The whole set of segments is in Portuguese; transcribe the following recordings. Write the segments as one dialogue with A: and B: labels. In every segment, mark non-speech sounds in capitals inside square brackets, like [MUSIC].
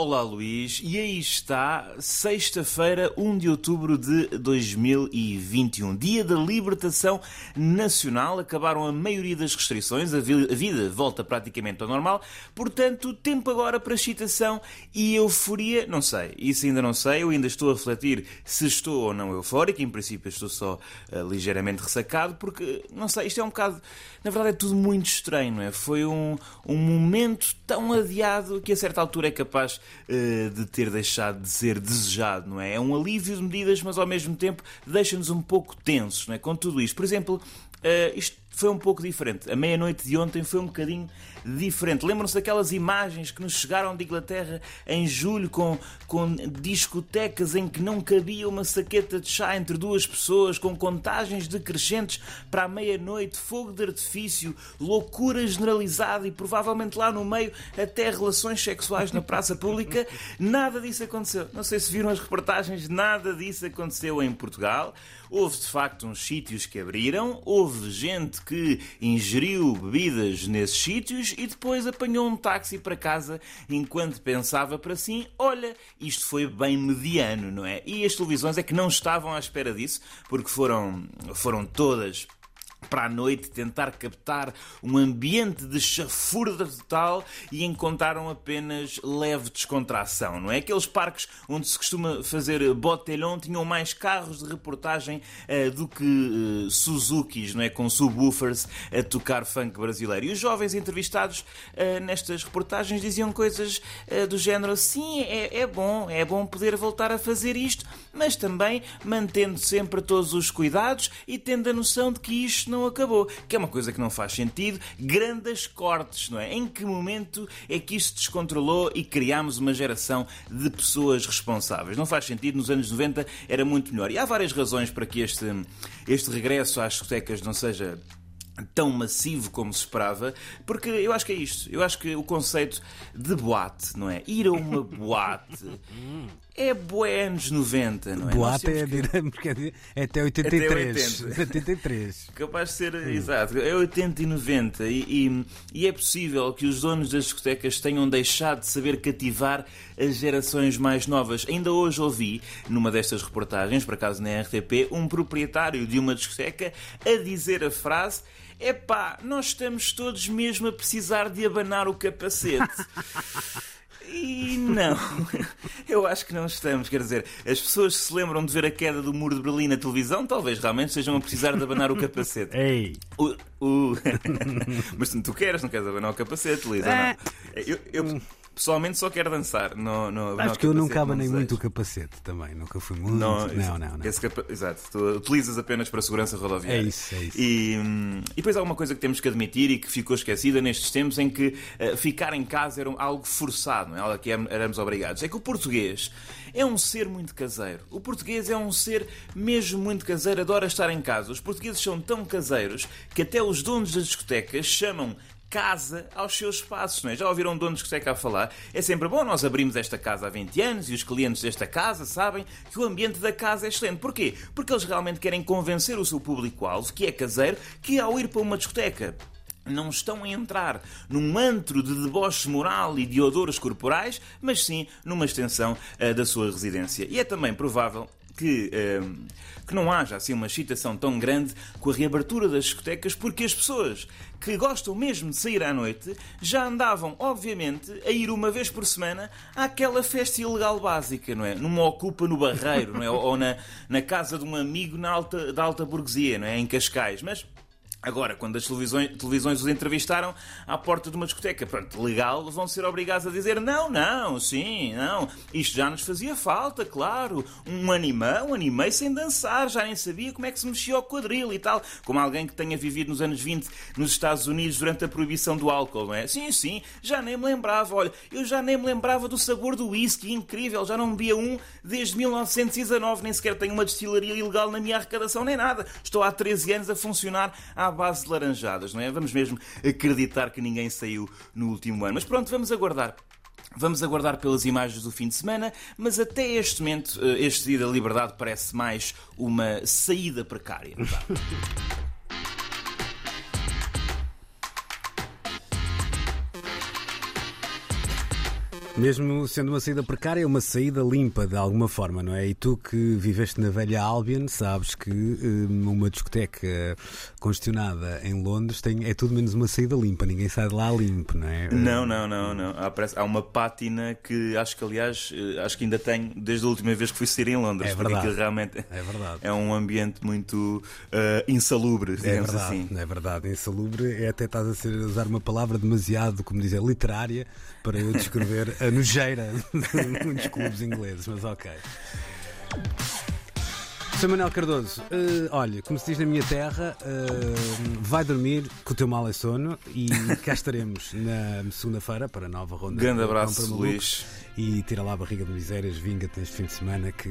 A: Olá Luís, e aí está, sexta-feira, 1 de outubro de 2021, dia da libertação nacional. Acabaram a maioria das restrições, a vida volta praticamente ao normal, portanto, tempo agora para excitação e euforia. Não sei, isso ainda não sei, eu ainda estou a refletir se estou ou não eufórico, em princípio estou só uh, ligeiramente ressacado, porque, não sei, isto é um bocado. Na verdade, é tudo muito estranho, não é? Foi um, um momento tão adiado que a certa altura é capaz de ter deixado de ser desejado, não é? É um alívio de medidas, mas ao mesmo tempo deixa-nos um pouco tensos, não é? Com tudo isto. Por exemplo, uh, isto foi um pouco diferente. A meia-noite de ontem foi um bocadinho diferente. Lembram-se daquelas imagens que nos chegaram de Inglaterra em julho com, com discotecas em que não cabia uma saqueta de chá entre duas pessoas, com contagens decrescentes para a meia-noite, fogo de artifício, loucura generalizada e provavelmente lá no meio até relações sexuais na praça pública? [LAUGHS] Nada disso aconteceu. Não sei se viram as reportagens, nada disso aconteceu em Portugal. Houve de facto uns sítios que abriram, houve gente que ingeriu bebidas nesses sítios e depois apanhou um táxi para casa enquanto pensava para si: olha, isto foi bem mediano, não é? E as televisões é que não estavam à espera disso, porque foram, foram todas para a noite tentar captar um ambiente de chafurda total e encontraram apenas leve descontração, não é? Aqueles parques onde se costuma fazer botelhão tinham mais carros de reportagem uh, do que uh, Suzukis, não é? Com subwoofers a tocar funk brasileiro. E os jovens entrevistados uh, nestas reportagens diziam coisas do género: sim, é, é bom, é bom poder voltar a fazer isto, mas também mantendo sempre todos os cuidados e tendo a noção de que isto não acabou. Que é uma coisa que não faz sentido. Grandes cortes, não é? Em que momento é que isto descontrolou e criámos uma geração de pessoas responsáveis? Não faz sentido. Nos anos 90 era muito melhor. E há várias razões para que este, este regresso às discotecas não seja tão massivo como se esperava, porque eu acho que é isto. Eu acho que o conceito de boate, não é? Ir a uma [LAUGHS] boate é boé anos 90, não é?
B: Boate é, que... [LAUGHS] é até 83. Até 83. [LAUGHS]
A: Capaz de ser, hum. exato, é 80 e 90. E, e, e, é possível que os donos das discotecas tenham deixado de saber cativar as gerações mais novas. Ainda hoje ouvi, numa destas reportagens, por acaso na RTP, um proprietário de uma discoteca a dizer a frase epá, nós estamos todos mesmo a precisar de abanar o capacete. E não, [LAUGHS] eu acho que não estamos. Quer dizer, as pessoas que se lembram de ver a queda do muro de Berlim na televisão, talvez realmente estejam a precisar de abanar o capacete. [LAUGHS]
B: Ei!
A: O, o... [LAUGHS] Mas tu queres, não queres abanar o capacete, Lisa? É... Eu, eu, Pessoalmente só quero dançar. No, no,
B: Acho que eu nunca abanei muito o capacete também. Nunca fui muito. Não, não, não. não.
A: Capa... Exato. Tu utilizas apenas para segurança rodoviária.
B: É isso, é isso.
A: E, hum, e depois há uma coisa que temos que admitir e que ficou esquecida nestes tempos em que uh, ficar em casa era algo forçado, não é? algo que éramos obrigados. É que o português é um ser muito caseiro. O português é um ser mesmo muito caseiro, adora estar em casa. Os portugueses são tão caseiros que até os donos das discotecas chamam casa aos seus espaços. Não é? Já ouviram um dono de discoteca a falar? É sempre bom, nós abrimos esta casa há 20 anos e os clientes desta casa sabem que o ambiente da casa é excelente. Porquê? Porque eles realmente querem convencer o seu público-alvo, que é caseiro, que ao ir para uma discoteca não estão a entrar num antro de deboche moral e de odores corporais, mas sim numa extensão uh, da sua residência. E é também provável que, uh, que não haja assim uma excitação tão grande com a reabertura das discotecas, porque as pessoas que gostam mesmo de sair à noite já andavam, obviamente, a ir uma vez por semana àquela festa ilegal básica, não é? Numa ocupa no Barreiro, não é? Ou na, na casa de um amigo na alta, da alta burguesia, não é? Em Cascais. Mas Agora, quando as televisões, televisões, os entrevistaram à porta de uma discoteca, pronto, legal, vão ser obrigados a dizer não, não, sim, não, isto já nos fazia falta, claro, um animão, um animei sem dançar, já nem sabia como é que se mexia o quadril e tal, como alguém que tenha vivido nos anos 20 nos Estados Unidos durante a proibição do álcool, não é? Sim, sim, já nem me lembrava, olha, eu já nem me lembrava do sabor do whisky, incrível, já não bebia um desde 1919, nem sequer tenho uma destilaria ilegal na minha arrecadação, nem nada, estou há 13 anos a funcionar há à base de laranjadas, não é? Vamos mesmo acreditar que ninguém saiu no último ano. Mas pronto, vamos aguardar. Vamos aguardar pelas imagens do fim de semana, mas até este momento, eh, este dia da liberdade parece mais uma saída precária. [LAUGHS]
B: Mesmo sendo uma saída precária, é uma saída limpa de alguma forma, não é? E tu que viveste na velha Albion sabes que hum, uma discoteca congestionada em Londres tem, é tudo menos uma saída limpa, ninguém sai de lá limpo, não é?
A: Não, não, não, não. Há, parece- há uma pátina que acho que, aliás, eh, acho que ainda tenho desde a última vez que fui sair em Londres.
B: É
A: porque
B: verdade.
A: aquilo realmente
B: É verdade.
A: é um ambiente muito eh, insalubre,
B: É
A: digamos
B: verdade,
A: assim.
B: é verdade. Insalubre é até estás a, ser, a usar uma palavra demasiado, como dizer, literária para eu descrever [LAUGHS] a nojeira de [LAUGHS] muitos clubes ingleses, mas ok. Sr. Manuel Cardoso, eh, olha, como se diz na minha terra, eh, vai dormir que o teu mal é sono e cá estaremos na segunda-feira para a nova ronda.
A: Grande abraço,
B: Malucos.
A: Luís.
B: E tira lá a barriga de misérias, vinga-te neste fim de semana que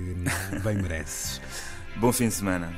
B: bem mereces.
A: Bom fim de semana.